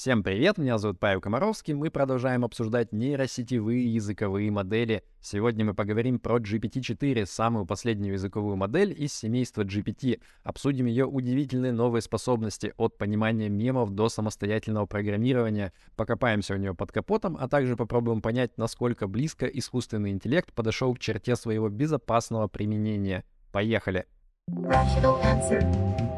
Всем привет, меня зовут Павел Комаровский, мы продолжаем обсуждать нейросетевые языковые модели. Сегодня мы поговорим про GPT-4, самую последнюю языковую модель из семейства GPT. Обсудим ее удивительные новые способности от понимания мемов до самостоятельного программирования, покопаемся у нее под капотом, а также попробуем понять, насколько близко искусственный интеллект подошел к черте своего безопасного применения. Поехали! Rational answer.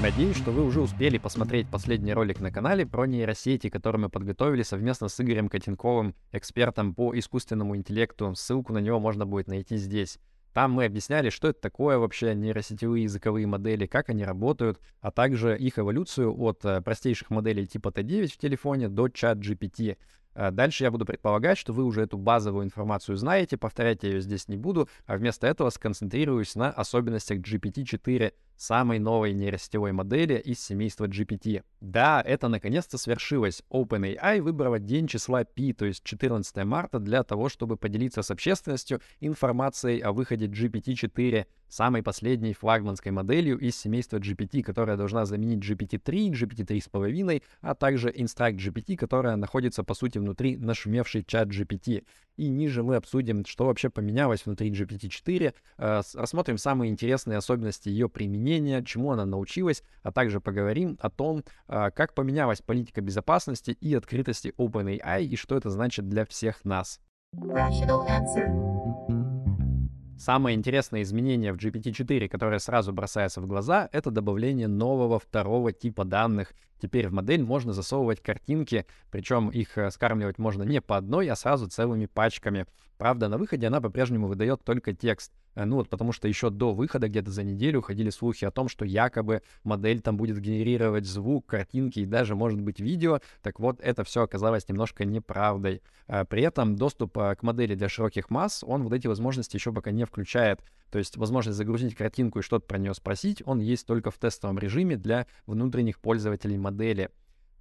Надеюсь, что вы уже успели посмотреть последний ролик на канале про нейросети, который мы подготовили совместно с Игорем Котенковым, экспертом по искусственному интеллекту. Ссылку на него можно будет найти здесь. Там мы объясняли, что это такое вообще нейросетевые языковые модели, как они работают, а также их эволюцию от э, простейших моделей типа T9 в телефоне до чат GPT. Э, дальше я буду предполагать, что вы уже эту базовую информацию знаете, повторять я ее здесь не буду, а вместо этого сконцентрируюсь на особенностях GPT-4 самой новой нейросетевой модели из семейства GPT. Да, это наконец-то свершилось. OpenAI выбрала день числа Пи, то есть 14 марта, для того, чтобы поделиться с общественностью информацией о выходе GPT-4, самой последней флагманской моделью из семейства GPT, которая должна заменить GPT-3, GPT-3.5, а также Instruct GPT, которая находится, по сути, внутри нашумевшей чат GPT. И ниже мы обсудим, что вообще поменялось внутри GPT-4, э, рассмотрим самые интересные особенности ее применения, чему она научилась, а также поговорим о том, э, как поменялась политика безопасности и открытости OpenAI и что это значит для всех нас. Rational answer. Самое интересное изменение в GPT-4, которое сразу бросается в глаза, это добавление нового второго типа данных. Теперь в модель можно засовывать картинки, причем их э, скармливать можно не по одной, а сразу целыми пачками. Правда, на выходе она по-прежнему выдает только текст. Э, ну вот потому что еще до выхода, где-то за неделю, ходили слухи о том, что якобы модель там будет генерировать звук, картинки и даже, может быть, видео. Так вот, это все оказалось немножко неправдой. Э, при этом доступ к модели для широких масс, он вот эти возможности еще пока не включает. То есть возможность загрузить картинку и что-то про нее спросить, он есть только в тестовом режиме для внутренних пользователей модели.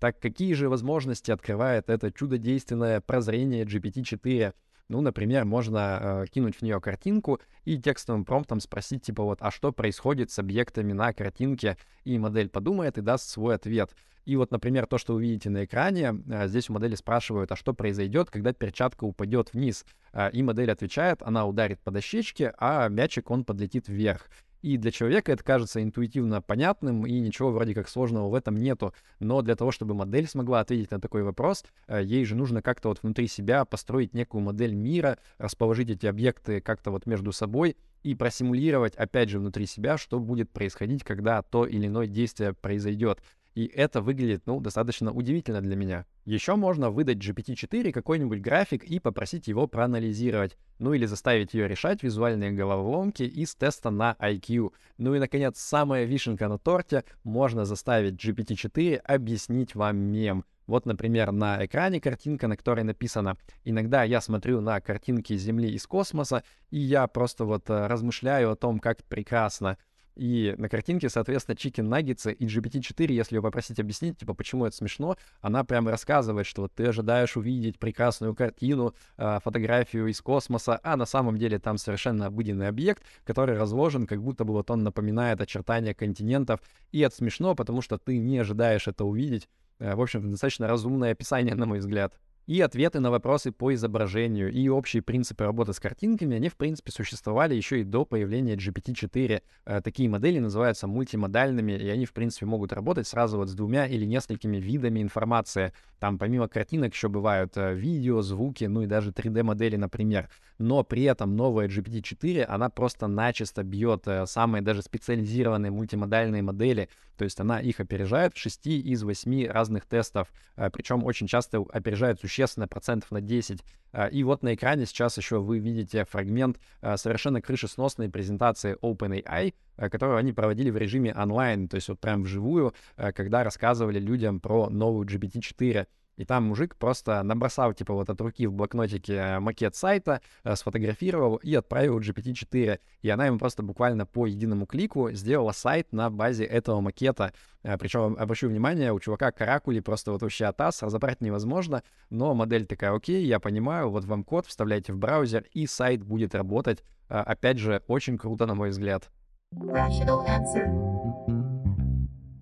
Так какие же возможности открывает это чудодейственное прозрение GPT-4? Ну, например, можно э, кинуть в нее картинку и текстовым промптом спросить, типа, вот, а что происходит с объектами на картинке? И модель подумает и даст свой ответ. И вот, например, то, что вы видите на экране, э, здесь у модели спрашивают, а что произойдет, когда перчатка упадет вниз? Э, и модель отвечает, она ударит по дощечке, а мячик, он подлетит вверх. И для человека это кажется интуитивно понятным, и ничего вроде как сложного в этом нету. Но для того, чтобы модель смогла ответить на такой вопрос, э, ей же нужно как-то вот внутри себя построить некую модель мира, расположить эти объекты как-то вот между собой и просимулировать, опять же, внутри себя, что будет происходить, когда то или иное действие произойдет. И это выглядит, ну, достаточно удивительно для меня. Еще можно выдать GPT-4 какой-нибудь график и попросить его проанализировать, ну или заставить ее решать визуальные головоломки из теста на IQ. Ну и, наконец, самая вишенка на торте, можно заставить GPT-4 объяснить вам мем. Вот, например, на экране картинка, на которой написано «Иногда я смотрю на картинки Земли из космоса, и я просто вот э, размышляю о том, как прекрасно и на картинке, соответственно, чикен наггетсы и GPT-4, если ее попросить объяснить, типа, почему это смешно, она прямо рассказывает, что вот ты ожидаешь увидеть прекрасную картину, э, фотографию из космоса, а на самом деле там совершенно обыденный объект, который разложен, как будто бы вот он напоминает очертания континентов. И это смешно, потому что ты не ожидаешь это увидеть. Э, в общем, достаточно разумное описание, на мой взгляд. И ответы на вопросы по изображению, и общие принципы работы с картинками, они, в принципе, существовали еще и до появления GPT-4. Э, такие модели называются мультимодальными, и они, в принципе, могут работать сразу вот с двумя или несколькими видами информации. Там помимо картинок еще бывают э, видео, звуки, ну и даже 3D-модели, например. Но при этом новая GPT-4, она просто начисто бьет э, самые даже специализированные мультимодальные модели, то есть она их опережает в 6 из 8 разных тестов, причем очень часто опережает существенно, процентов на 10. А, и вот на экране сейчас еще вы видите фрагмент а, совершенно крышесносной презентации OpenAI, а, которую они проводили в режиме онлайн, то есть вот прям вживую, когда рассказывали людям про новую GPT-4. И там мужик просто набросал, типа, вот от руки в блокнотике э, макет сайта, э, сфотографировал и отправил GPT-4. И она ему просто буквально по единому клику сделала сайт на базе этого макета. Э, Причем, обращу внимание, у чувака каракули просто вот вообще атас, разобрать невозможно, но модель такая, окей, я понимаю, вот вам код, вставляйте в браузер, и сайт будет работать. Опять же, очень круто, на мой взгляд. Rational answer.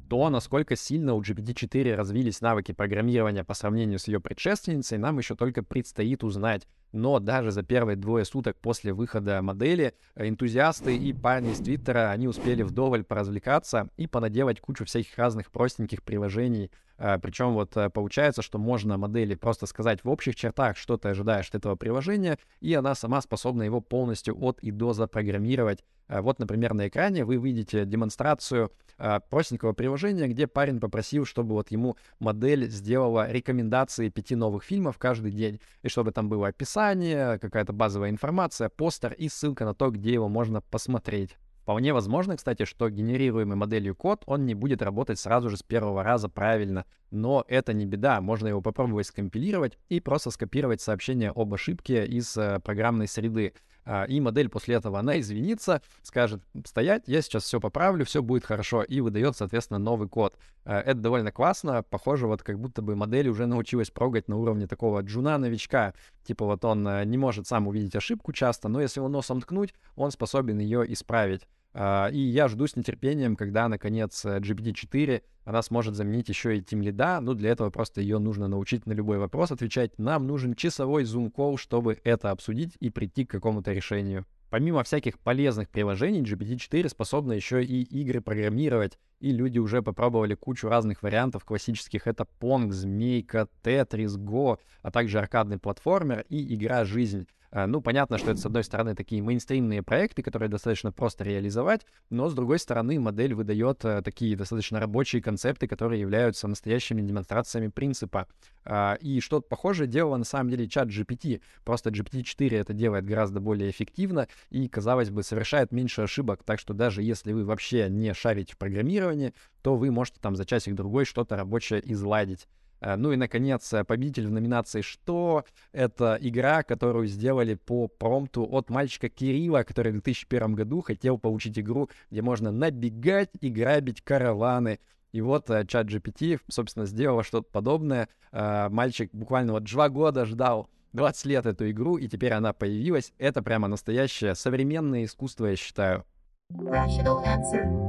То, насколько сильно у GPT-4 развились навыки программирования по сравнению с ее предшественницей, нам еще только предстоит узнать. Но даже за первые двое суток после выхода модели энтузиасты и парни из Твиттера, они успели вдоволь поразвлекаться и понаделать кучу всяких разных простеньких приложений. А, Причем вот э, получается, что можно модели просто сказать в общих чертах, что ты ожидаешь от этого приложения, и она сама способна его полностью от и до запрограммировать. А, Вот, например, на экране вы видите демонстрацию простенького приложения, где парень попросил, чтобы вот ему модель сделала рекомендации пяти новых фильмов каждый день, и чтобы там было описание, какая-то базовая информация, постер и ссылка на то, где его можно посмотреть. Вполне возможно, кстати, что генерируемый моделью код, он не будет работать сразу же с первого раза правильно. Но это не беда, можно его попробовать скомпилировать и просто скопировать сообщение об ошибке из э, программной среды. А, И модель после этого, она извинится, скажет, стоять, я сейчас все поправлю, все будет хорошо, и выдает, соответственно, новый код. А, Это довольно классно, похоже, вот как будто бы модель уже научилась прогать на уровне такого джуна-новичка. Типа вот он э, не может сам увидеть ошибку часто, но если его носом ткнуть, он способен ее исправить. А, И я жду с нетерпением, когда, наконец, э, GPT-4, она сможет заменить еще и Team Lead. Ну, для этого просто ее нужно научить на любой вопрос отвечать. Нам нужен часовой зум-колл, чтобы это обсудить и прийти к какому-то решению. Помимо всяких полезных приложений, GPT-4 способна еще и игры программировать, и люди уже попробовали кучу разных вариантов классических. Это Pong, Змейка, Tetris, Go, а также аркадный платформер и игра «Жизнь». А, Ну, понятно, что это, с одной стороны, такие мейнстримные проекты, которые достаточно просто реализовать, но, с другой стороны, модель выдает э, такие достаточно рабочие концепты, которые являются настоящими демонстрациями принципа. А, И что-то похожее делала на самом деле чат GPT, просто GPT-4 это делает гораздо более эффективно и, казалось бы, совершает меньше ошибок, так что даже если вы вообще не шарите в программировании, то вы можете там за часик-другой что-то рабочее изладить. Э, Ну и, наконец, э, победитель в номинации «Что?» — это игра, которую сделали по промпту от мальчика Кирилла, который в 2001 году хотел получить игру, где можно набегать и грабить караваны. И вот э, чат GPT, собственно, сделала что-то подобное. Э, Мальчик буквально вот два года ждал 20 лет эту игру, и теперь она появилась. Это прямо настоящее современное искусство, я считаю. Rational answer.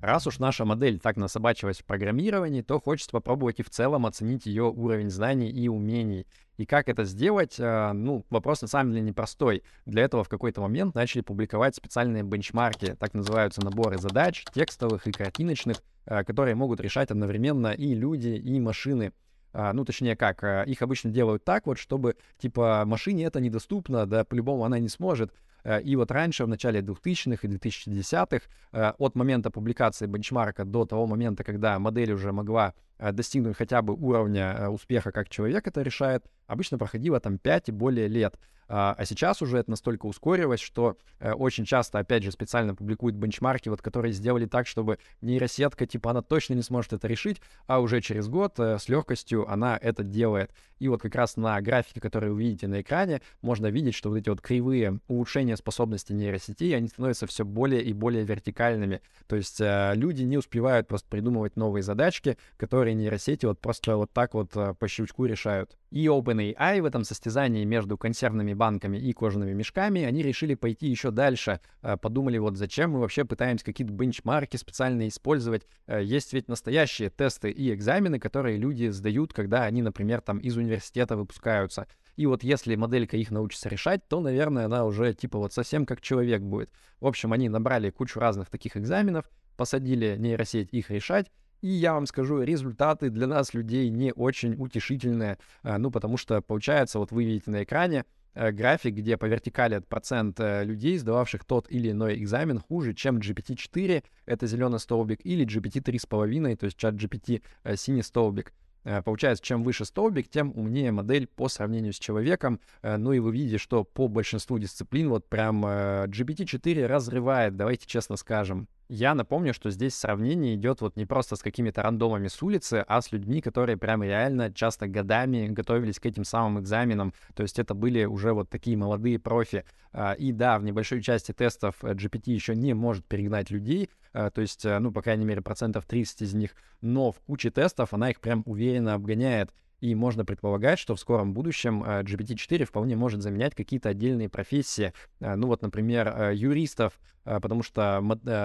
Раз уж наша модель так насобачилась в программировании, то хочется попробовать и в целом оценить ее уровень знаний и умений. И как это сделать, э, ну, вопрос на самом деле непростой. Для этого в какой-то момент начали публиковать специальные бенчмарки, так называются наборы задач, текстовых и картиночных, э, которые могут решать одновременно и люди, и машины. А, ну, точнее как, а, их обычно делают так вот, чтобы, типа, машине это недоступно, да, по-любому она не сможет. А, И вот раньше, в начале 2000-х и 2010-х, а, от момента публикации бенчмарка до того момента, когда модель уже могла а, достигнуть хотя бы уровня успеха, как человек это решает, обычно проходило там 5 и более лет. А а сейчас уже это настолько ускорилось, что э, очень часто, опять же, специально публикуют бенчмарки, вот, которые сделали так, чтобы нейросетка, типа, она точно не сможет это решить, а уже через год э, с легкостью она это делает. И вот как раз на графике, который вы видите на экране, можно видеть, что вот эти вот кривые улучшения способностей нейросетей, они становятся все более и более вертикальными. То есть э, люди не успевают просто придумывать новые задачки, которые нейросети вот просто вот так вот э, по щелчку решают. И OpenAI в этом состязании между консервными банками и кожаными мешками, они решили пойти еще дальше. Э, Подумали, вот зачем мы вообще пытаемся какие-то бенчмарки специально использовать. Э, Есть ведь настоящие тесты и экзамены, которые люди сдают, когда они, например, там из университета выпускаются. И вот если моделька их научится решать, то, наверное, она уже типа вот совсем как человек будет. В общем, они набрали кучу разных таких экзаменов, посадили нейросеть их решать, и я вам скажу, результаты для нас, людей, не очень утешительные. А, Ну, потому что, получается, вот вы видите на экране э, график, где по вертикали процент э, людей, сдававших тот или иной экзамен, хуже, чем GPT-4, это зеленый столбик, или GPT 3,5, то есть чат GPT э, синий столбик. Э, Получается, чем выше столбик, тем умнее модель по сравнению с человеком. Э, Ну и вы видите, что по большинству дисциплин вот прям э, GPT-4 разрывает, давайте честно скажем. Я напомню, что здесь сравнение идет вот не просто с какими-то рандомами с улицы, а с людьми, которые прям реально часто годами готовились к этим самым экзаменам. То есть это были уже вот такие молодые профи. А, И да, в небольшой части тестов GPT еще не может перегнать людей, а, то есть, э, ну, по крайней мере, процентов 30 из них, но в куче тестов она их прям уверенно обгоняет. И можно предполагать, что в скором будущем э, GPT-4 вполне может заменять какие-то отдельные профессии. Э, ну вот, например, э, юристов, потому что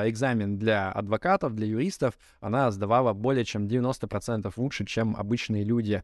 экзамен для адвокатов, для юристов, она сдавала более чем 90% лучше, чем обычные люди.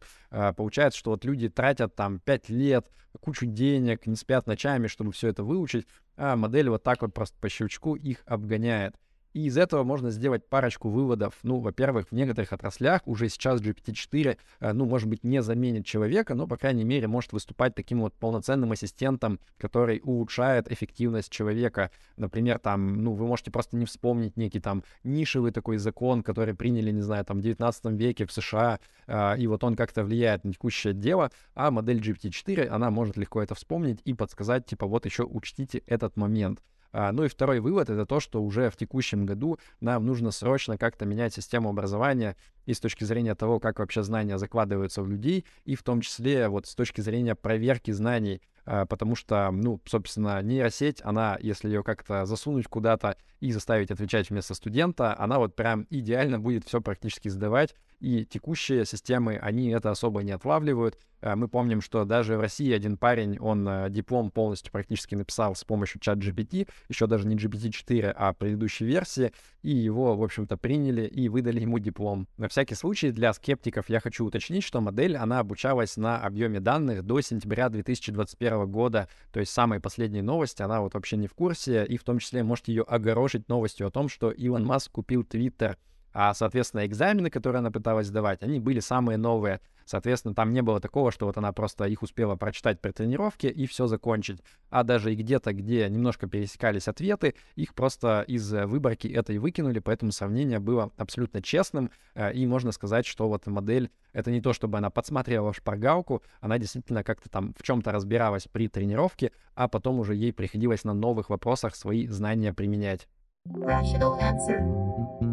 Получается, что вот люди тратят там 5 лет, кучу денег, не спят ночами, чтобы все это выучить, а модель вот так вот просто по щелчку их обгоняет. И из этого можно сделать парочку выводов. Ну, во-первых, в некоторых отраслях уже сейчас GPT-4, э, ну, может быть, не заменит человека, но, по крайней мере, может выступать таким вот полноценным ассистентом, который улучшает эффективность человека. Например, там, ну, вы можете просто не вспомнить некий там нишевый такой закон, который приняли, не знаю, там, в 19 веке в США, э, и вот он как-то влияет на текущее дело, а модель GPT-4, она может легко это вспомнить и подсказать, типа, вот еще учтите этот момент. А, ну и второй вывод — это то, что уже в текущем году нам нужно срочно как-то менять систему образования и с точки зрения того, как вообще знания закладываются в людей, и в том числе вот с точки зрения проверки знаний, а, потому что, ну, собственно, нейросеть, она, если ее как-то засунуть куда-то и заставить отвечать вместо студента, она вот прям идеально будет все практически сдавать, и текущие системы, они это особо не отлавливают. Э, мы помним, что даже в России один парень, он э, диплом полностью практически написал с помощью чат GPT, еще даже не GPT-4, а предыдущей версии, и его, в общем-то, приняли и выдали ему диплом. На всякий случай, для скептиков я хочу уточнить, что модель, она обучалась на объеме данных до сентября 2021 года, то есть самой последней новости, она вот вообще не в курсе, и в том числе можете ее огорошить новостью о том, что Илон Маск купил Твиттер. А, соответственно, экзамены, которые она пыталась сдавать, они были самые новые. Соответственно, там не было такого, что вот она просто их успела прочитать при тренировке и все закончить. А даже и где-то, где немножко пересекались ответы, их просто из выборки этой выкинули, поэтому сравнение было абсолютно честным. Э, и можно сказать, что вот модель, это не то, чтобы она подсмотрела в шпаргалку, она действительно как-то там в чем-то разбиралась при тренировке, а потом уже ей приходилось на новых вопросах свои знания применять. Rational answer.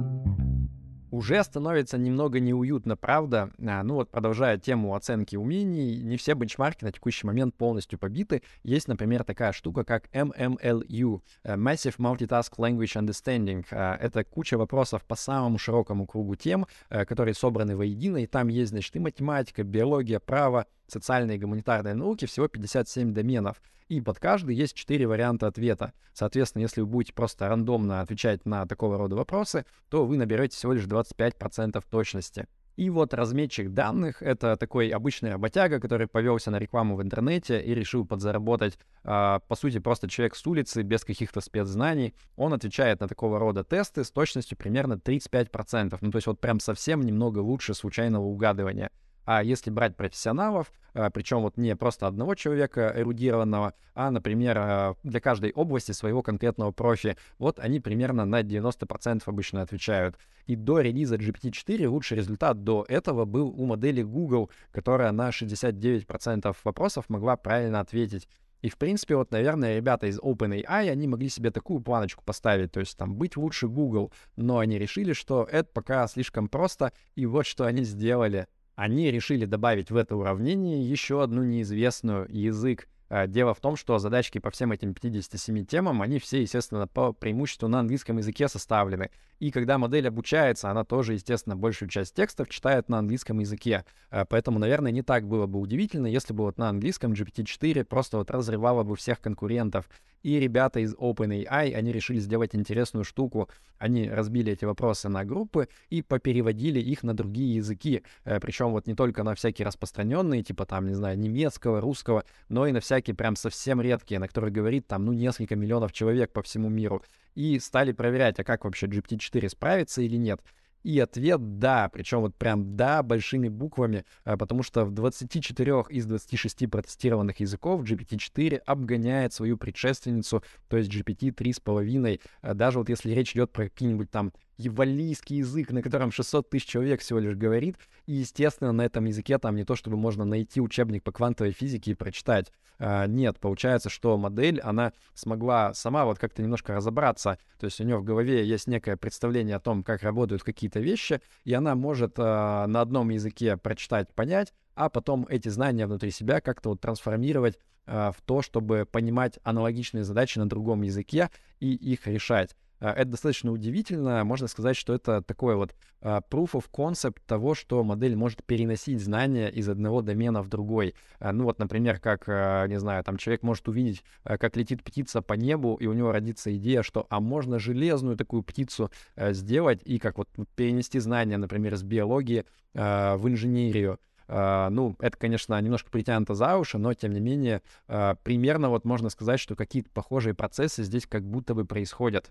Уже становится немного неуютно, правда? А, ну вот, продолжая тему оценки умений, не все бенчмарки на текущий момент полностью побиты. Есть, например, такая штука, как MMLU, э, Massive Multitask Language Understanding. А, это куча вопросов по самому широкому кругу тем, э, которые собраны воедино, и там есть, значит, и математика, биология, право, социальные и гуманитарные науки, всего 57 доменов и под каждый есть четыре варианта ответа. Соответственно, если вы будете просто рандомно отвечать на такого рода вопросы, то вы наберете всего лишь 25% точности. И вот разметчик данных — это такой обычный работяга, который повелся на рекламу в интернете и решил подзаработать, э, по сути, просто человек с улицы, без каких-то спецзнаний. Он отвечает на такого рода тесты с точностью примерно 35%. Ну, то есть вот прям совсем немного лучше случайного угадывания. А если брать профессионалов, а, причем вот не просто одного человека эрудированного, а, например, а, для каждой области своего конкретного профи, вот они примерно на 90% обычно отвечают. И до релиза GPT-4 лучший результат до этого был у модели Google, которая на 69% вопросов могла правильно ответить. И, в принципе, вот, наверное, ребята из OpenAI, они могли себе такую планочку поставить, то есть там быть лучше Google, но они решили, что это пока слишком просто, и вот что они сделали — они решили добавить в это уравнение еще одну неизвестную язык. А, дело в том, что задачки по всем этим 57 темам, они все, естественно, по преимуществу на английском языке составлены. И когда модель обучается, она тоже, естественно, большую часть текстов читает на английском языке. А, поэтому, наверное, не так было бы удивительно, если бы вот на английском GPT-4 просто вот разрывало бы всех конкурентов. И ребята из OpenAI, они решили сделать интересную штуку. Они разбили эти вопросы на группы и попереводили их на другие языки. Э, Причем вот не только на всякие распространенные, типа там, не знаю, немецкого, русского, но и на всякие прям совсем редкие, на которые говорит там, ну, несколько миллионов человек по всему миру. И стали проверять, а как вообще GPT-4 справится или нет. И ответ «да», причем вот прям «да» большими буквами, а, потому что в 24 из 26 протестированных языков GPT-4 обгоняет свою предшественницу, то есть GPT 3,5. А даже вот если речь идет про какие-нибудь там евалийский язык, на котором 600 тысяч человек всего лишь говорит, и, естественно, на этом языке там не то, чтобы можно найти учебник по квантовой физике и прочитать. А, нет, получается, что модель, она смогла сама вот как-то немножко разобраться, то есть у нее в голове есть некое представление о том, как работают какие-то вещи, и она может а, на одном языке прочитать, понять, а потом эти знания внутри себя как-то вот трансформировать а, в то, чтобы понимать аналогичные задачи на другом языке и их решать. А, это достаточно удивительно. Можно сказать, что это такой вот а, proof of concept того, что модель может переносить знания из одного домена в другой. А, ну вот, например, как, не знаю, там человек может увидеть, как летит птица по небу, и у него родится идея, что а можно железную такую птицу сделать и как вот перенести знания, например, с биологии в инженерию. Ну, это, конечно, немножко притянуто за уши, но, тем не менее, примерно вот можно сказать, что какие-то похожие процессы здесь как будто бы происходят.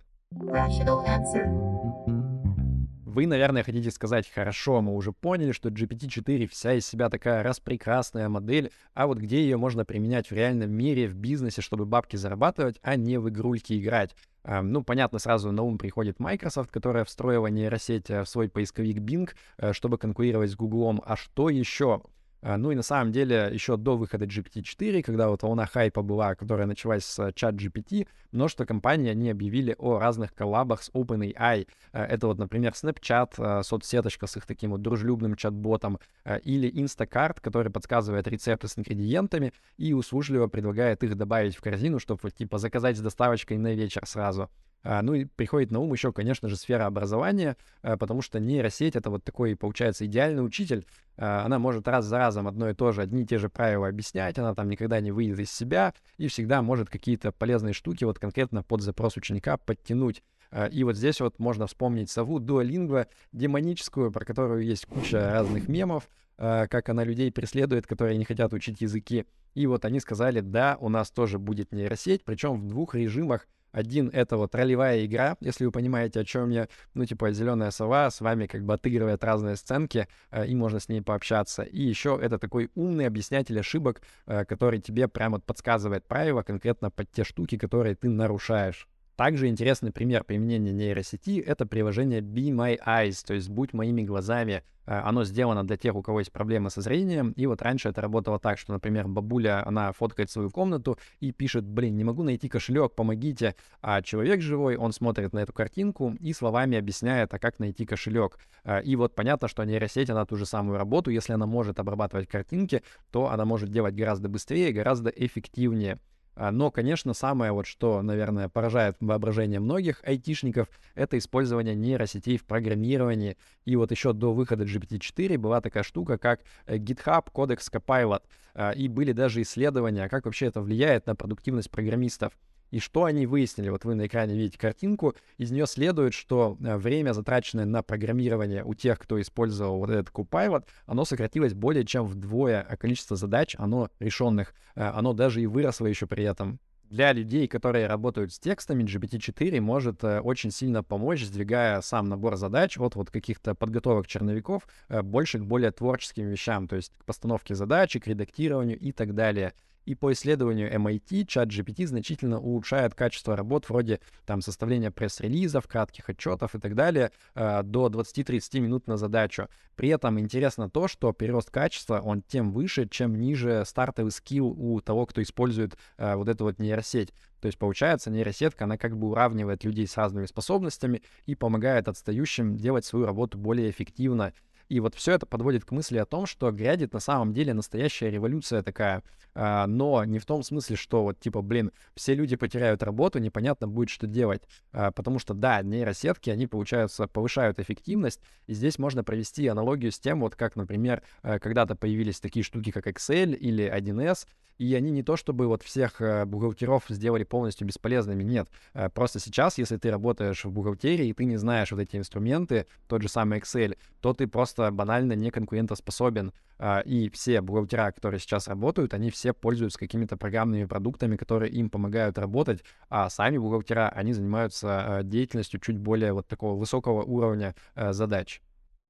Вы, наверное, хотите сказать, хорошо, мы уже поняли, что GPT-4 вся из себя такая распрекрасная модель, а вот где ее можно применять в реальном мире, в бизнесе, чтобы бабки зарабатывать, а не в игрульки играть? Ну, понятно, сразу на ум приходит Microsoft, которая встроила нейросеть э, в свой поисковик Bing, э, чтобы конкурировать с Google. А что еще? А, ну и на самом деле еще до выхода GPT-4, когда вот волна хайпа была, которая началась с чат GPT, множество компаний, они объявили о разных коллабах с OpenAI. А, это вот, например, Snapchat, соцсеточка с их таким вот дружелюбным чат-ботом, или Instacart, который подсказывает рецепты с ингредиентами и услужливо предлагает их добавить в корзину, чтобы типа заказать с доставочкой на вечер сразу. А, ну и приходит на ум еще, конечно же, сфера образования, а, потому что нейросеть — это вот такой, получается, идеальный учитель. А, она может раз за разом одно и то же, одни и те же правила объяснять, она там никогда не выйдет из себя и всегда может какие-то полезные штуки вот конкретно под запрос ученика подтянуть. И вот здесь вот можно вспомнить сову Duolingo, демоническую, про которую есть куча разных мемов, как она людей преследует, которые не хотят учить языки. И вот они сказали, да, у нас тоже будет нейросеть, причем в двух режимах один — это вот ролевая игра, если вы понимаете, о чем я. Ну, типа, зеленая сова с вами как бы отыгрывает разные сценки, э, и можно с ней пообщаться. И еще это такой умный объяснятель ошибок, э, который тебе прямо подсказывает правила конкретно под те штуки, которые ты нарушаешь. Также интересный пример применения нейросети — это приложение Be My Eyes, то есть «Будь моими глазами». Э, оно сделано для тех, у кого есть проблемы со зрением. И вот раньше это работало так, что, например, бабуля, она фоткает свою комнату и пишет, блин, не могу найти кошелек, помогите. А человек живой, он смотрит на эту картинку и словами объясняет, а как найти кошелек. Э, и вот понятно, что нейросеть, она ту же самую работу, если она может обрабатывать картинки, то она может делать гораздо быстрее, гораздо эффективнее. А, но, конечно, самое вот, что, наверное, поражает воображение многих айтишников, это использование нейросетей в программировании. И вот еще до выхода GPT-4 была такая штука, как э, GitHub Codex Copilot. А, и были даже исследования, как вообще это влияет на продуктивность программистов. И что они выяснили? Вот вы на экране видите картинку. Из нее следует, что э, время, затраченное на программирование у тех, кто использовал вот этот Copilot, оно сократилось более чем вдвое, а количество задач, оно решенных, э, оно даже и выросло еще при этом. Для людей, которые работают с текстами, GPT-4 может э, очень сильно помочь, сдвигая сам набор задач от вот каких-то подготовок черновиков больше к более творческим вещам, то есть к постановке задачи, к редактированию и так далее. И по исследованию MIT, чат GPT значительно улучшает качество работ вроде там составления пресс-релизов, кратких отчетов и так далее э, до 20-30 минут на задачу. При этом интересно то, что прирост качества, он тем выше, чем ниже стартовый скилл у того, кто использует э, вот эту вот нейросеть. То есть получается, нейросетка, она как бы уравнивает людей с разными способностями и помогает отстающим делать свою работу более эффективно и вот все это подводит к мысли о том, что грядет на самом деле настоящая революция такая, а, но не в том смысле, что вот типа, блин, все люди потеряют работу, непонятно будет, что делать. А, потому что, да, нейросетки, они, получаются, повышают эффективность, и здесь можно провести аналогию с тем, вот как, например, а, когда-то появились такие штуки, как Excel или 1С, и они не то чтобы вот всех э, бухгалтеров сделали полностью бесполезными, нет. Э, просто сейчас, если ты работаешь в бухгалтерии, и ты не знаешь вот эти инструменты, тот же самый Excel, то ты просто банально не конкурентоспособен. Э, и все бухгалтера, которые сейчас работают, они все пользуются какими-то программными продуктами, которые им помогают работать, а сами бухгалтера, они занимаются деятельностью чуть более вот такого высокого уровня задач.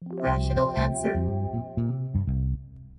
Rational answer.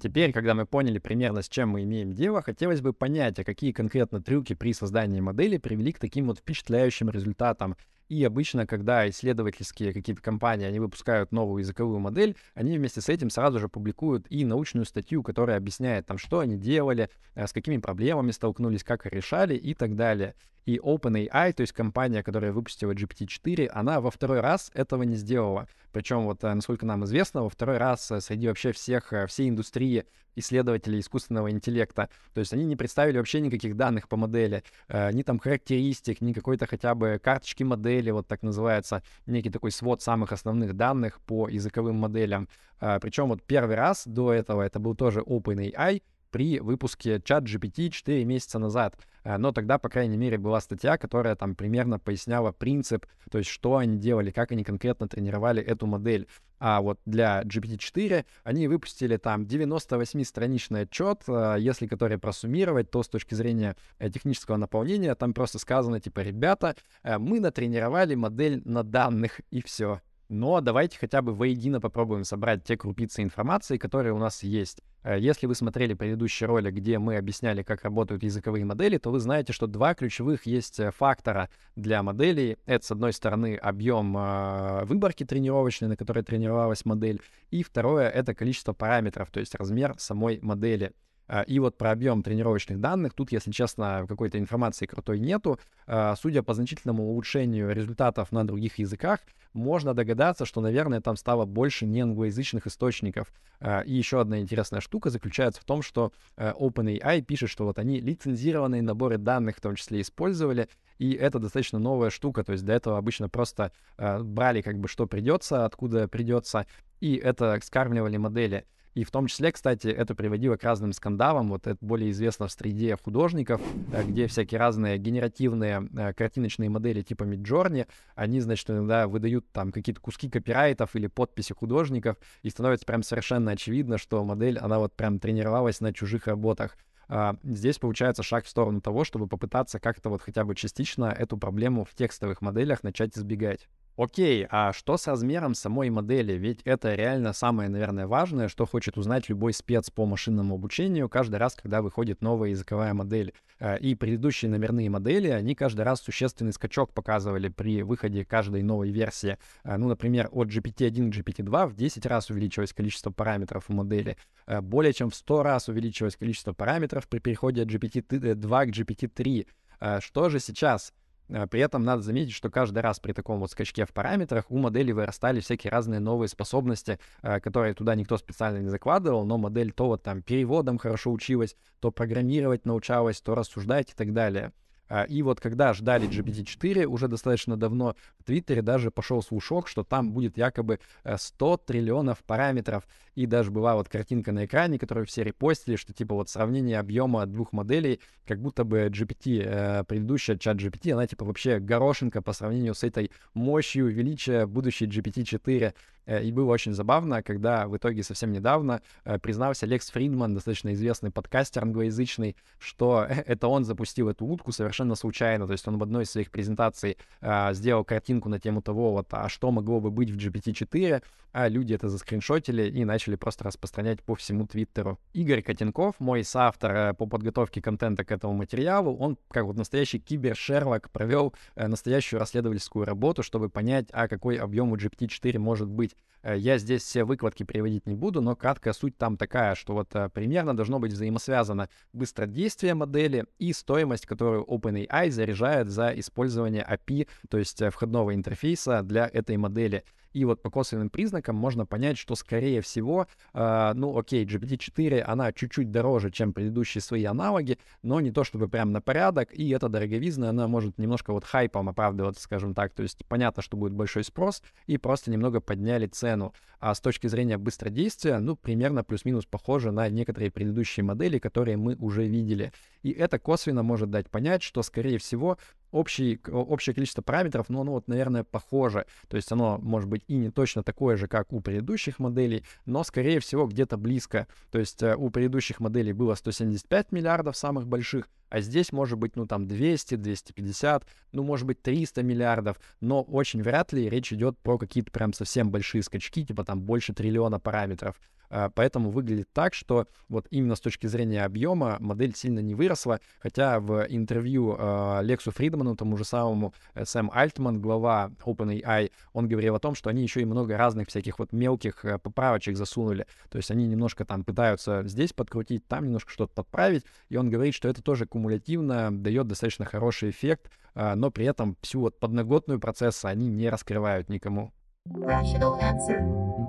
Теперь, когда мы поняли примерно, с чем мы имеем дело, хотелось бы понять, а какие конкретно трюки при создании модели привели к таким вот впечатляющим результатам. И обычно, когда исследовательские какие-то компании, они выпускают новую языковую модель, они вместе с этим сразу же публикуют и научную статью, которая объясняет, там, что они делали, э, с какими проблемами столкнулись, как решали и так далее. И OpenAI, то есть компания, которая выпустила GPT-4, она во второй раз этого не сделала. Причем, вот, э, насколько нам известно, во второй раз э, среди вообще всех, э, всей индустрии исследователей искусственного интеллекта. То есть они не представили вообще никаких данных по модели, ни там характеристик, ни какой-то хотя бы карточки модели, вот так называется, некий такой свод самых основных данных по языковым моделям. Причем вот первый раз до этого это был тоже OpenAI, при выпуске чат GPT 4 месяца назад. Э, но тогда, по крайней мере, была статья, которая там примерно поясняла принцип, то есть что они делали, как они конкретно тренировали эту модель. А вот для GPT-4 они выпустили там 98-страничный отчет, э, если который просуммировать, то с точки зрения э, технического наполнения там просто сказано, типа, ребята, мы натренировали модель на данных, и все. Но давайте хотя бы воедино попробуем собрать те крупицы информации, которые у нас есть. Э, если вы смотрели предыдущий ролик, где мы объясняли, как работают языковые модели, то вы знаете, что два ключевых есть э, фактора для моделей. Это, с одной стороны, объем э, выборки тренировочной, на которой тренировалась модель, и второе — это количество параметров, то есть размер самой модели. А, и вот про объем тренировочных данных, тут, если честно, какой-то информации крутой нету. А, судя по значительному улучшению результатов на других языках, можно догадаться, что, наверное, там стало больше неанглоязычных источников. А, и еще одна интересная штука заключается в том, что OpenAI пишет, что вот они лицензированные наборы данных в том числе использовали, и это достаточно новая штука, то есть до этого обычно просто брали как бы что придется, откуда придется, и это скармливали модели. И в том числе, кстати, это приводило к разным скандалам. Вот это более известно в среде художников, э, где всякие разные генеративные э, картиночные модели типа Midjourney, они, значит, иногда выдают там какие-то куски копирайтов или подписи художников, и становится прям совершенно очевидно, что модель, она вот прям тренировалась на чужих работах. А, здесь получается шаг в сторону того, чтобы попытаться как-то вот хотя бы частично эту проблему в текстовых моделях начать избегать. Окей, а что с размером самой модели? Ведь это реально самое, наверное, важное, что хочет узнать любой спец по машинному обучению каждый раз, когда выходит новая языковая модель. Э, и предыдущие номерные модели, они каждый раз существенный скачок показывали при выходе каждой новой версии. Э, ну, например, от GPT-1 к GPT-2 в 10 раз увеличилось количество параметров у модели. Э, более чем в 100 раз увеличилось количество параметров при переходе от GPT-2 к GPT-3. Что же сейчас? А, при этом надо заметить, что каждый раз при таком вот скачке в параметрах у модели вырастали всякие разные новые способности, а, которые туда никто специально не закладывал, но модель то вот там переводом хорошо училась, то программировать научалась, то рассуждать и так далее. А, и вот когда ждали GPT-4 уже достаточно давно, в Твиттере даже пошел слушок, что там будет якобы 100 э, триллионов параметров. И даже была вот картинка на экране, которую все репостили, что типа вот сравнение объема двух моделей, как будто бы GPT, э, предыдущая чат GPT, она типа вообще горошинка по сравнению с этой мощью величия будущей GPT-4. Э, и было очень забавно, когда в итоге совсем недавно признался Лекс Фридман, достаточно известный подкастер англоязычный, что это он запустил эту утку совершенно случайно. То есть он в одной из своих презентаций а, сделал картинку на тему того, вот, а что могло бы быть в GPT-4, а люди это заскриншотили и начали просто распространять по всему Твиттеру. Игорь Котенков, мой соавтор э, по подготовке контента к этому материалу, он, как вот настоящий кибер-шерлок, провел э, настоящую расследовательскую работу, чтобы понять, а какой объем у GPT-4 может быть. Э, я здесь все выкладки приводить не буду, но краткая суть там такая, что вот примерно должно быть взаимосвязано быстродействие модели и стоимость, которую OpenAI заряжает за использование API, то есть входного интерфейса для этой модели. И вот по косвенным признакам можно понять, что, скорее всего, э, ну, окей, GPT-4, она чуть-чуть дороже, чем предыдущие свои аналоги, но не то чтобы прям на порядок, и эта дороговизна, она может немножко вот хайпом оправдываться, скажем так, то есть понятно, что будет большой спрос, и просто немного подняли цену. А с точки зрения быстродействия, ну, примерно плюс-минус похоже на некоторые предыдущие модели, которые мы уже видели. И это косвенно может дать понять, что, скорее всего, общий, общее количество параметров, ну, оно вот, наверное, похоже. То есть оно может быть и не точно такое же, как у предыдущих моделей, но, скорее всего, где-то близко. То есть э, у предыдущих моделей было 175 миллиардов самых больших, а здесь может быть, ну, там 200, 250, ну, может быть, 300 миллиардов, но очень вряд ли речь идет про какие-то прям совсем большие скачки, типа там больше триллиона параметров. А, поэтому выглядит так, что вот именно с точки зрения объема модель сильно не выросла, хотя в интервью а, Лексу Фридману, тому же самому э, Сэм Альтман, глава OpenAI, он говорил о том, что они еще и много разных всяких вот мелких э, поправочек засунули, то есть они немножко там пытаются здесь подкрутить, там немножко что-то подправить, и он говорит, что это тоже кумулятивно дает достаточно хороший эффект, а, но при этом всю вот подноготную процесса они не раскрывают никому. Rational answer.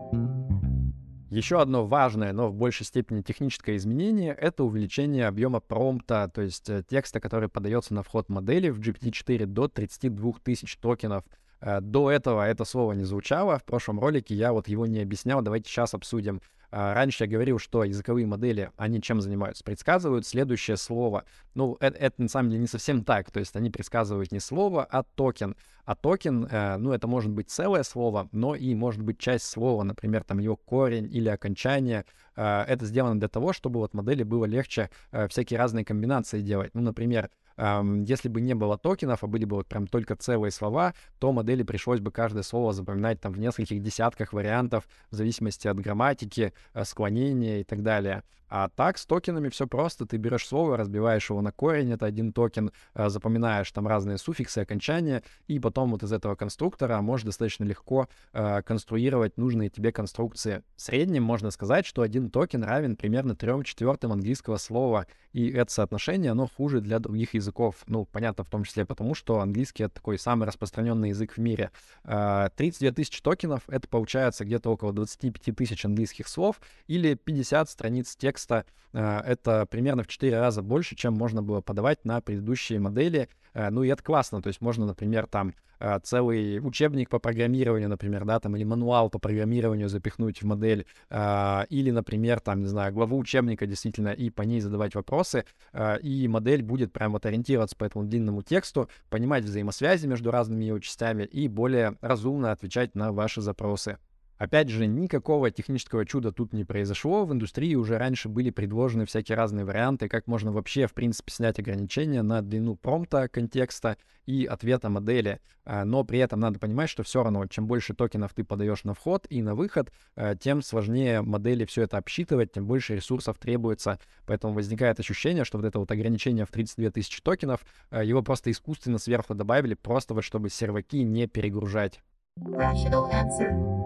Еще одно важное, но в большей степени техническое изменение — это увеличение объема промпта, то есть э, текста, который подается на вход модели в GPT-4 до 32 тысяч токенов. Э, До этого это слово не звучало. В прошлом ролике я вот его не объяснял. Давайте сейчас обсудим. А, Раньше я говорил, что языковые модели, они чем занимаются? Предсказывают следующее слово. Ну, это, это на самом деле не совсем так. То есть они предсказывают не слово, а токен. А токен, э, ну, это может быть целое слово, но и может быть часть слова, например, там его корень или окончание. Э, Это сделано для того, чтобы вот модели было легче э, всякие разные комбинации делать. Ну, например, Если бы не было токенов, а были бы вот прям только целые слова, то модели пришлось бы каждое слово запоминать там в нескольких десятках вариантов в зависимости от грамматики, э, склонения и так далее. А так с токенами все просто. Ты берешь слово, разбиваешь его на корень, это один токен, э, запоминаешь там разные суффиксы, окончания, и потом вот из этого конструктора можешь достаточно легко э, конструировать нужные тебе конструкции. В среднем можно сказать, что один токен равен примерно трем четвертым английского слова, и это соотношение, оно хуже для других языков. Ну, понятно, в том числе потому, что английский — это такой самый распространенный язык в мире. Э, 32 тысячи токенов — это получается где-то около 25 тысяч английских слов или 50 страниц текста. Э, Это примерно в 4 раза больше, чем можно было подавать на предыдущие модели. Э, Ну и это классно, то есть можно, например, там э, целый учебник по программированию, например, да, там, или мануал по программированию запихнуть в модель, или, например, там, не знаю, главу учебника действительно, и по ней задавать вопросы, и модель будет прям вот ориентироваться по этому длинному тексту, понимать взаимосвязи между разными его частями и более разумно отвечать на ваши запросы. Опять же, никакого технического чуда тут не произошло. В индустрии уже раньше были предложены всякие разные варианты, как можно вообще, в принципе, снять ограничения на длину промпта, контекста и ответа модели. А, Но при этом надо понимать, что все равно, чем больше токенов ты подаешь на вход и на выход, а, тем сложнее модели все это обсчитывать, тем больше ресурсов требуется. Поэтому возникает ощущение, что вот это вот ограничение в 32 тысячи токенов, а, его просто искусственно сверху добавили, просто вот чтобы серваки не перегружать. Rational answer.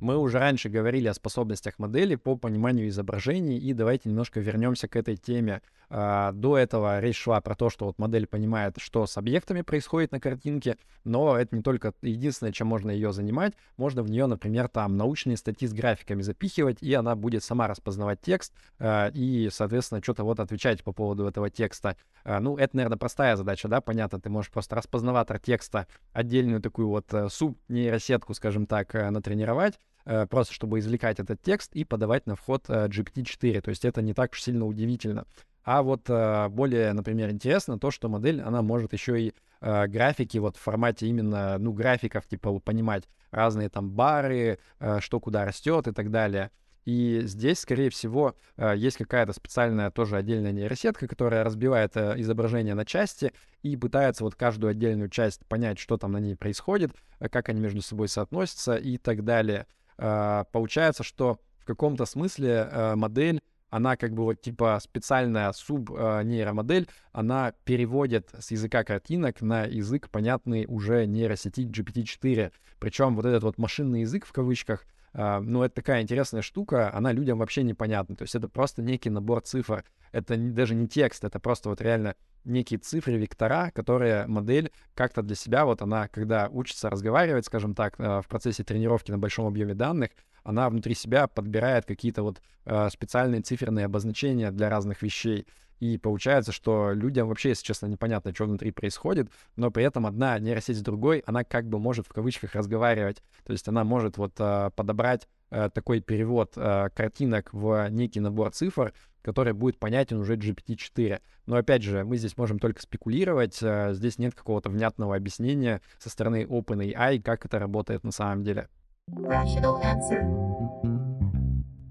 Мы уже раньше говорили о способностях модели по пониманию изображений, и давайте немножко вернемся к этой теме. А, До этого речь шла про то, что вот модель понимает, что с объектами происходит на картинке, но это не только единственное, чем можно ее занимать. Можно в нее, например, там научные статьи с графиками запихивать, и она будет сама распознавать текст а, и, соответственно, что-то вот отвечать по поводу этого текста. А, Ну, это, наверное, простая задача, да, понятно. Ты можешь просто распознаватор текста, отдельную такую вот э, суб-нейросетку, скажем так, э, натренировать, просто чтобы извлекать этот текст и подавать на вход э, GPT-4. То есть это не так уж сильно удивительно. А вот э, более, например, интересно то, что модель, она может еще и э, графики вот в формате именно, ну, графиков, типа, понимать разные там бары, э, что куда растет и так далее. И здесь, скорее всего, э, есть какая-то специальная тоже отдельная нейросетка, которая разбивает э, изображение на части и пытается вот каждую отдельную часть понять, что там на ней происходит, э, как они между собой соотносятся и так далее. Э, Получается, что в каком-то смысле э, модель она как бы вот типа специальная суб-нейромодель, она переводит с языка картинок на язык, понятный уже нейросети GPT-4. Причем вот этот вот машинный язык в кавычках, ну, это такая интересная штука, она людям вообще непонятна. То есть это просто некий набор цифр. Это не- даже не текст, это просто вот реально некие цифры, вектора, которые модель как-то для себя, вот она, когда учится разговаривать, скажем так, э, в процессе тренировки на большом объеме данных, она внутри себя подбирает какие-то вот э, специальные циферные обозначения для разных вещей. И получается, что людям вообще, если честно, непонятно, что внутри происходит, но при этом одна нейросеть с другой, она как бы может в кавычках разговаривать. То есть она может вот э, подобрать э, такой перевод э, картинок в некий набор цифр, который будет понятен уже GPT-4. Но опять же, мы здесь можем только спекулировать, э, здесь нет какого-то внятного объяснения со стороны OpenAI, как это работает на самом деле.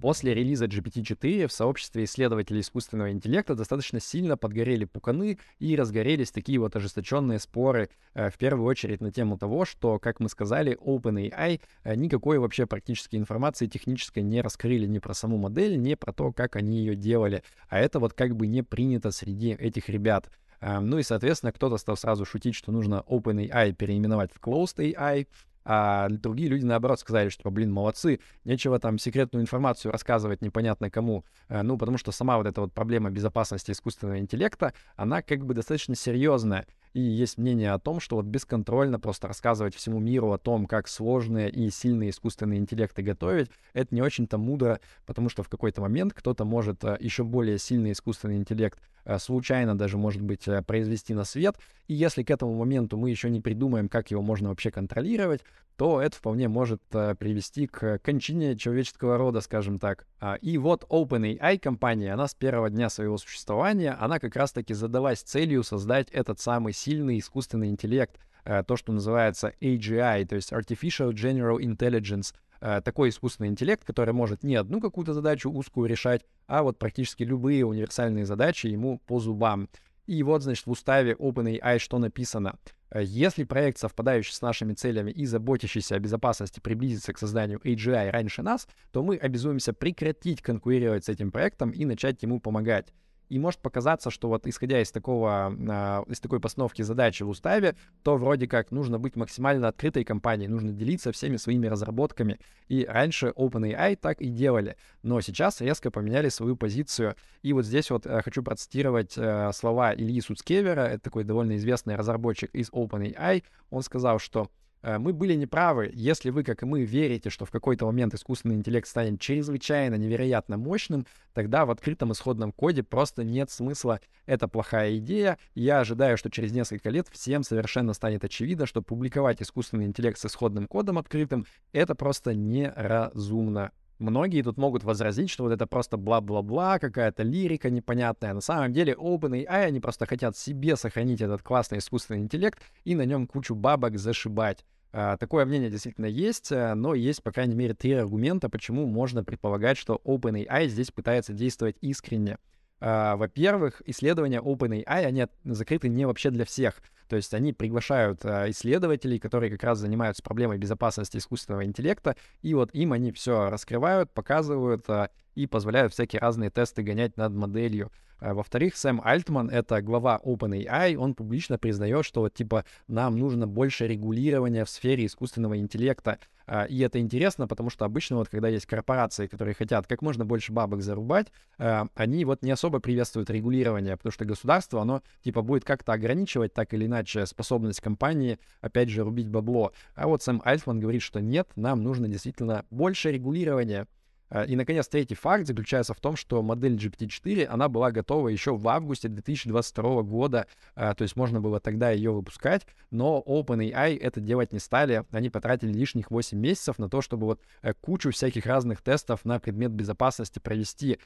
После релиза GPT-4 в сообществе исследователей искусственного интеллекта достаточно сильно подгорели пуканы и разгорелись такие вот ожесточенные споры, э, в первую очередь на тему того, что, как мы сказали, OpenAI э, никакой вообще практической информации технической не раскрыли ни про саму модель, ни про то, как они ее делали. А это вот как бы не принято среди этих ребят. Э, ну и, соответственно, кто-то стал сразу шутить, что нужно OpenAI переименовать в Closed AI, а другие люди, наоборот, сказали, что, блин, молодцы, нечего там секретную информацию рассказывать непонятно кому. Э, ну, потому что сама вот эта вот проблема безопасности искусственного интеллекта, она как бы достаточно серьезная. И есть мнение о том, что вот бесконтрольно просто рассказывать всему миру о том, как сложные и сильные искусственные интеллекты готовить, это не очень-то мудро, потому что в какой-то момент кто-то может э, еще более сильный искусственный интеллект случайно даже, может быть, э, произвести на свет. И если к этому моменту мы еще не придумаем, как его можно вообще контролировать, то это вполне может э, привести к кончине человеческого рода, скажем так. А, и вот OpenAI компания, она с первого дня своего существования, она как раз-таки задалась целью создать этот самый сильный искусственный интеллект, э, то, что называется AGI, то есть Artificial General Intelligence, э, такой искусственный интеллект, который может не одну какую-то задачу узкую решать, а вот практически любые универсальные задачи ему по зубам. И вот, значит, в уставе OpenAI что написано — Э, если проект, совпадающий с нашими целями и заботящийся о безопасности, приблизится к созданию AGI раньше нас, то мы обязуемся прекратить конкурировать с этим проектом и начать ему помогать. И может показаться, что вот исходя из такого, э, из такой постановки задачи в уставе, то вроде как нужно быть максимально открытой компанией, нужно делиться всеми своими разработками. И раньше OpenAI так и делали, но сейчас резко поменяли свою позицию. И вот здесь вот э, хочу процитировать э, слова Ильи Суцкевера, это такой довольно известный разработчик из OpenAI. Он сказал, что мы были неправы. Если вы, как и мы, верите, что в какой-то момент искусственный интеллект станет чрезвычайно невероятно мощным, тогда в открытом исходном коде просто нет смысла. Это плохая идея. Я ожидаю, что через несколько лет всем совершенно станет очевидно, что публиковать искусственный интеллект с исходным кодом открытым — это просто неразумно. Многие тут могут возразить, что вот это просто бла-бла-бла, какая-то лирика непонятная. На самом деле OpenAI, они просто хотят себе сохранить этот классный искусственный интеллект и на нем кучу бабок зашибать. А, такое мнение действительно есть, э, но есть, по крайней мере, три аргумента, почему можно предполагать, что OpenAI здесь пытается действовать искренне. А, во-первых, исследования OpenAI, они закрыты не вообще для всех. То есть они приглашают а, исследователей, которые как раз занимаются проблемой безопасности искусственного интеллекта, и вот им они все раскрывают, показывают а, и позволяют всякие разные тесты гонять над моделью. А, во-вторых, Сэм Альтман, это глава OpenAI, он публично признает, что вот типа нам нужно больше регулирования в сфере искусственного интеллекта. А, и это интересно, потому что обычно вот когда есть корпорации, которые хотят как можно больше бабок зарубать, а, они вот не особо приветствуют регулирование, потому что государство, оно типа будет как-то ограничивать так или иначе способность компании, опять же, рубить бабло. А вот Сэм Альтман говорит, что нет, нам нужно действительно больше регулирования. Э, и, наконец, третий факт заключается в том, что модель GPT-4, она была готова еще в августе 2022 года, э, то есть можно было тогда ее выпускать, но OpenAI это делать не стали. Они потратили лишних 8 месяцев на то, чтобы вот э, кучу всяких разных тестов на предмет безопасности провести.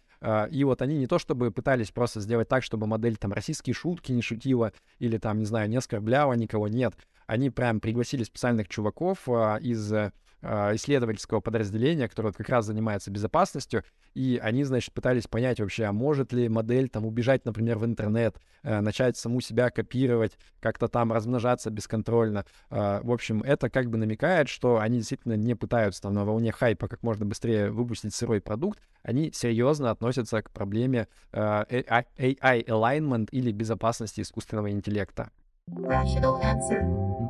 И вот они не то чтобы пытались просто сделать так, чтобы модель там российские шутки не шутила или там, не знаю, не оскорбляла никого, нет. Они прям пригласили специальных чуваков из исследовательского подразделения, которое вот как раз занимается безопасностью, и они, значит, пытались понять вообще, а может ли модель там убежать, например, в интернет, э, начать саму себя копировать, как-то там размножаться бесконтрольно. Э, в общем, это как бы намекает, что они действительно не пытаются там на волне хайпа как можно быстрее выпустить сырой продукт, они серьезно относятся к проблеме э, AI alignment или безопасности искусственного интеллекта. Rational answer.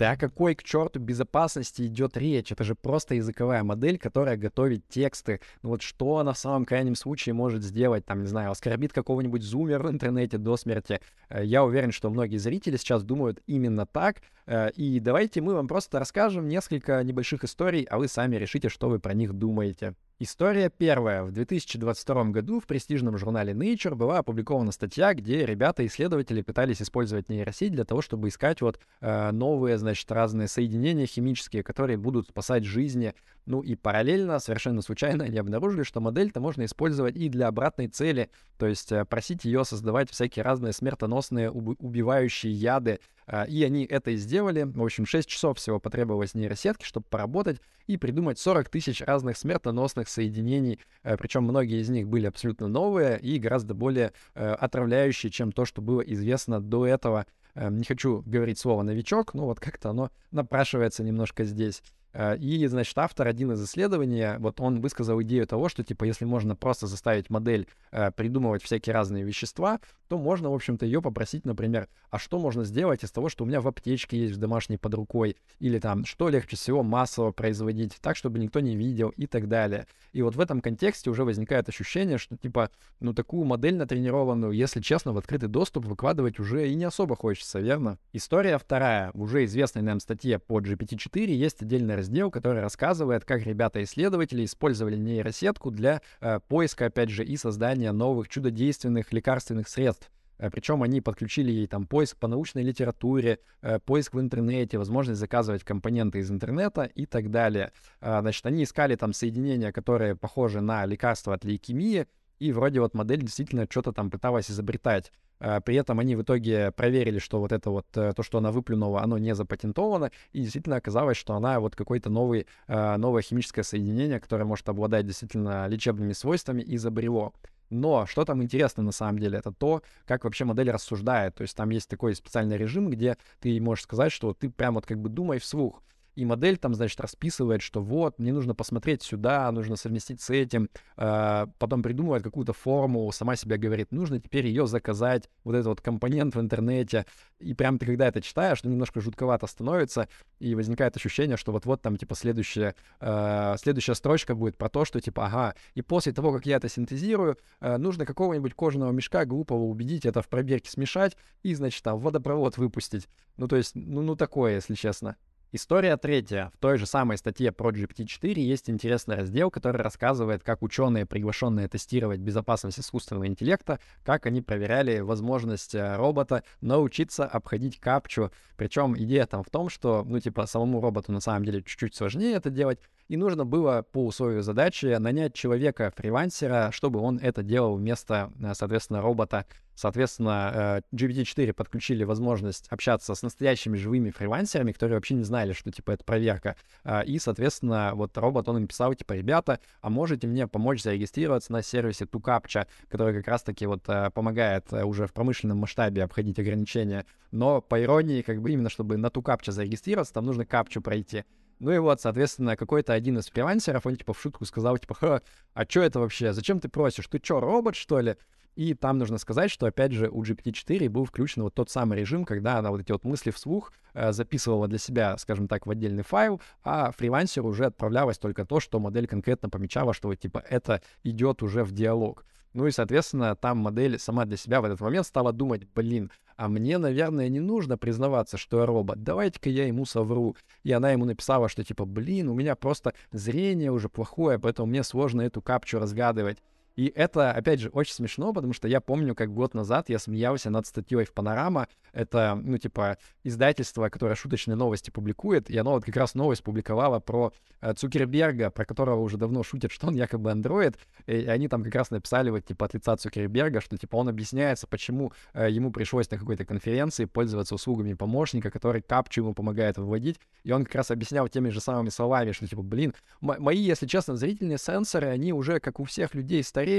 Да, какой к черту безопасности идет речь? Это же просто языковая модель, которая готовит тексты. Ну вот что она в самом крайнем случае может сделать? Там, не знаю, оскорбит какого-нибудь зумер в интернете до смерти. Э, я уверен, что многие зрители сейчас думают именно так. Э, и давайте мы вам просто расскажем несколько небольших историй, а вы сами решите, что вы про них думаете. История первая. В 2022 году в престижном журнале Nature была опубликована статья, где ребята-исследователи пытались использовать нейросеть для того, чтобы искать вот э, новые, значит, разные соединения химические, которые будут спасать жизни. Ну и параллельно, совершенно случайно, они обнаружили, что модель-то можно использовать и для обратной цели, то есть э, просить ее создавать всякие разные смертоносные уб- убивающие яды, и они это и сделали. В общем, 6 часов всего потребовалось нейросетке, чтобы поработать и придумать 40 тысяч разных смертоносных соединений. Э, Причем многие из них были абсолютно новые и гораздо более э, отравляющие, чем то, что было известно до этого. Э, Не хочу говорить слово «новичок», но вот как-то оно напрашивается немножко здесь. Э, И, значит, автор один из исследований, вот он высказал идею того, что, типа, если можно просто заставить модель э, придумывать всякие разные вещества, то можно, в общем-то, ее попросить, например, а что можно сделать из того, что у меня в аптечке есть в домашней под рукой, или там, что легче всего массово производить, так, чтобы никто не видел и так далее. И вот в этом контексте уже возникает ощущение, что, типа, ну, такую модель натренированную, если честно, в открытый доступ выкладывать уже и не особо хочется, верно? История вторая. В уже известной нам статье по GPT-4 есть отдельный раздел, который рассказывает, как ребята-исследователи использовали нейросетку для э, поиска, опять же, и создания новых чудодейственных лекарственных средств. Причем они подключили ей там поиск по научной литературе, э, поиск в интернете, возможность заказывать компоненты из интернета и так далее. А, Значит, они искали там соединения, которые похожи на лекарства от лейкемии, и вроде вот модель действительно что-то там пыталась изобретать. А, При этом они в итоге проверили, что вот это вот, э, то, что она выплюнула, оно не запатентовано, и действительно оказалось, что она вот какое-то новый, э, новое химическое соединение, которое может обладать действительно лечебными свойствами, изобрело. Но что там интересно на самом деле, это то, как вообще модель рассуждает. То есть там есть такой специальный режим, где ты можешь сказать, что ты прям вот как бы думай вслух. И модель там, значит, расписывает, что вот, мне нужно посмотреть сюда, нужно совместить с этим. Э, потом придумывает какую-то формулу, сама себе говорит, нужно теперь ее заказать, вот этот вот компонент в интернете. И прям ты, когда это читаешь, ну, немножко жутковато становится, и возникает ощущение, что вот-вот там, типа, следующая, э, следующая строчка будет про то, что, типа, ага, и после того, как я это синтезирую, э, нужно какого-нибудь кожаного мешка глупого убедить это в пробирке смешать и, значит, там, водопровод выпустить. Ну, то есть, ну, ну такое, если честно. История третья. В той же самой статье про GPT-4 есть интересный раздел, который рассказывает, как ученые, приглашенные тестировать безопасность искусственного интеллекта, как они проверяли возможность э, робота научиться обходить капчу. Причем идея там в том, что, ну, типа, самому роботу на самом деле чуть-чуть сложнее это делать, и нужно было по условию задачи нанять человека-фрилансера, чтобы он это делал вместо, э, соответственно, робота. Соответственно, э, GPT-4 подключили возможность общаться с настоящими живыми фрилансерами, которые вообще не знали, что, типа, это проверка. А, И, соответственно, вот робот, он им писал, типа, ребята, а можете мне помочь зарегистрироваться на сервисе TuCaptcha, который как раз-таки вот э, помогает э, уже в промышленном масштабе обходить ограничения. Но, по иронии, как бы именно, чтобы на TuCaptcha зарегистрироваться, там нужно капчу пройти. Ну и вот, соответственно, какой-то один из фрилансеров, он типа в шутку сказал, типа, а что это вообще? Зачем ты просишь? Ты что, робот, что ли? И там нужно сказать, что, опять же, у GPT-4 был включен вот тот самый режим, когда она вот эти вот мысли вслух э, записывала для себя, скажем так, в отдельный файл, а фрилансеру уже отправлялось только то, что модель конкретно помечала, что вот, типа, это идет уже в диалог. Ну и, соответственно, там модель сама для себя в этот момент стала думать, блин, а мне, наверное, не нужно признаваться, что я робот, давайте-ка я ему совру. И она ему написала, что типа, блин, у меня просто зрение уже плохое, поэтому мне сложно эту капчу разгадывать. И это, опять же, очень смешно, потому что я помню, как год назад я смеялся над статьей в Панорама. Это, ну, типа, издательство, которое шуточные новости публикует, и оно вот как раз новость публиковало про э, Цукерберга, про которого уже давно шутят, что он якобы андроид, и они там как раз написали вот, типа, от лица Цукерберга, что, типа, он объясняется, почему э, ему пришлось на какой-то конференции пользоваться услугами помощника, который капчу ему помогает выводить, и он как раз объяснял теми же самыми словами, что, типа, блин, мои, если честно, зрительные сенсоры, они уже, как у всех людей, стареют,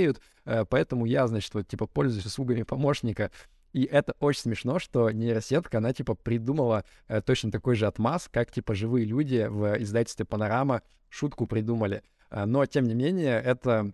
э, поэтому я, значит, вот, типа, пользуюсь услугами помощника, и это очень смешно, что нейросетка, она, типа, придумала э, точно такой же отмаз, как, типа, живые люди в издательстве «Панорама» шутку придумали. Э, но, тем не менее, это,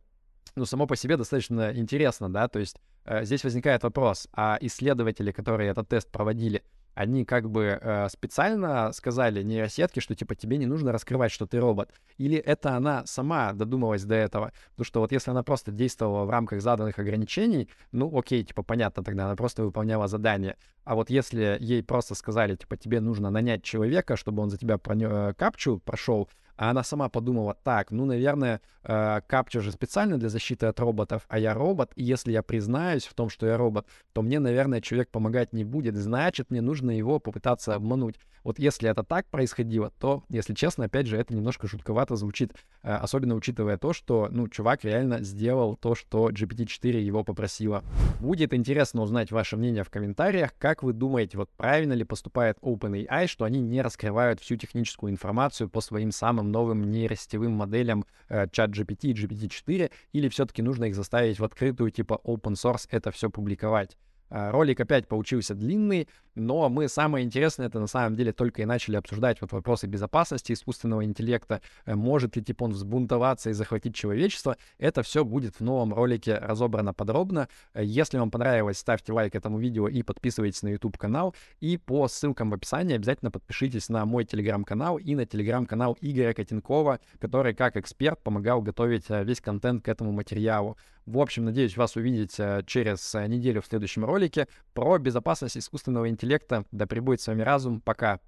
ну, само по себе достаточно интересно, да, то есть здесь возникает вопрос, а исследователи, которые этот тест проводили, они как бы э, специально сказали нейросетке, что типа тебе не нужно раскрывать, что ты робот. Или это она сама додумалась до этого. Потому что вот если она просто действовала в рамках заданных ограничений, ну окей, типа понятно, тогда она просто выполняла задание. А вот если ей просто сказали, типа тебе нужно нанять человека, чтобы он за тебя пронё- э, капчу прошел, а она сама подумала, так, ну, наверное, э, капча же специально для защиты от роботов, а я робот, и если я признаюсь в том, что я робот, то мне, наверное, человек помогать не будет, значит, мне нужно его попытаться обмануть. Вот если это так происходило, то, если честно, опять же, это немножко жутковато звучит, э, особенно учитывая то, что, ну, чувак реально сделал то, что GPT-4 его попросила. Будет интересно узнать ваше мнение в комментариях, как вы думаете, вот правильно ли поступает OpenAI, что они не раскрывают всю техническую информацию по своим самым новым нейросетевым моделям э, ChatGPT и GPT-4, или все-таки нужно их заставить в открытую, типа open source, это все публиковать? Э, ролик опять получился длинный, но мы самое интересное это на самом деле только и начали обсуждать вот вопросы безопасности искусственного интеллекта, э, может ли типа он взбунтоваться и захватить человечество. Это все будет в новом ролике разобрано подробно. Э, если вам понравилось, ставьте лайк этому видео и подписывайтесь на YouTube канал. И по ссылкам в описании обязательно подпишитесь на мой телеграм-канал и на телеграм-канал Игоря Котенкова, который как эксперт помогал готовить весь контент к этому материалу. В общем, надеюсь вас увидеть через неделю в следующем ролике про безопасность искусственного интеллекта. Да пребудет с вами разум. Пока.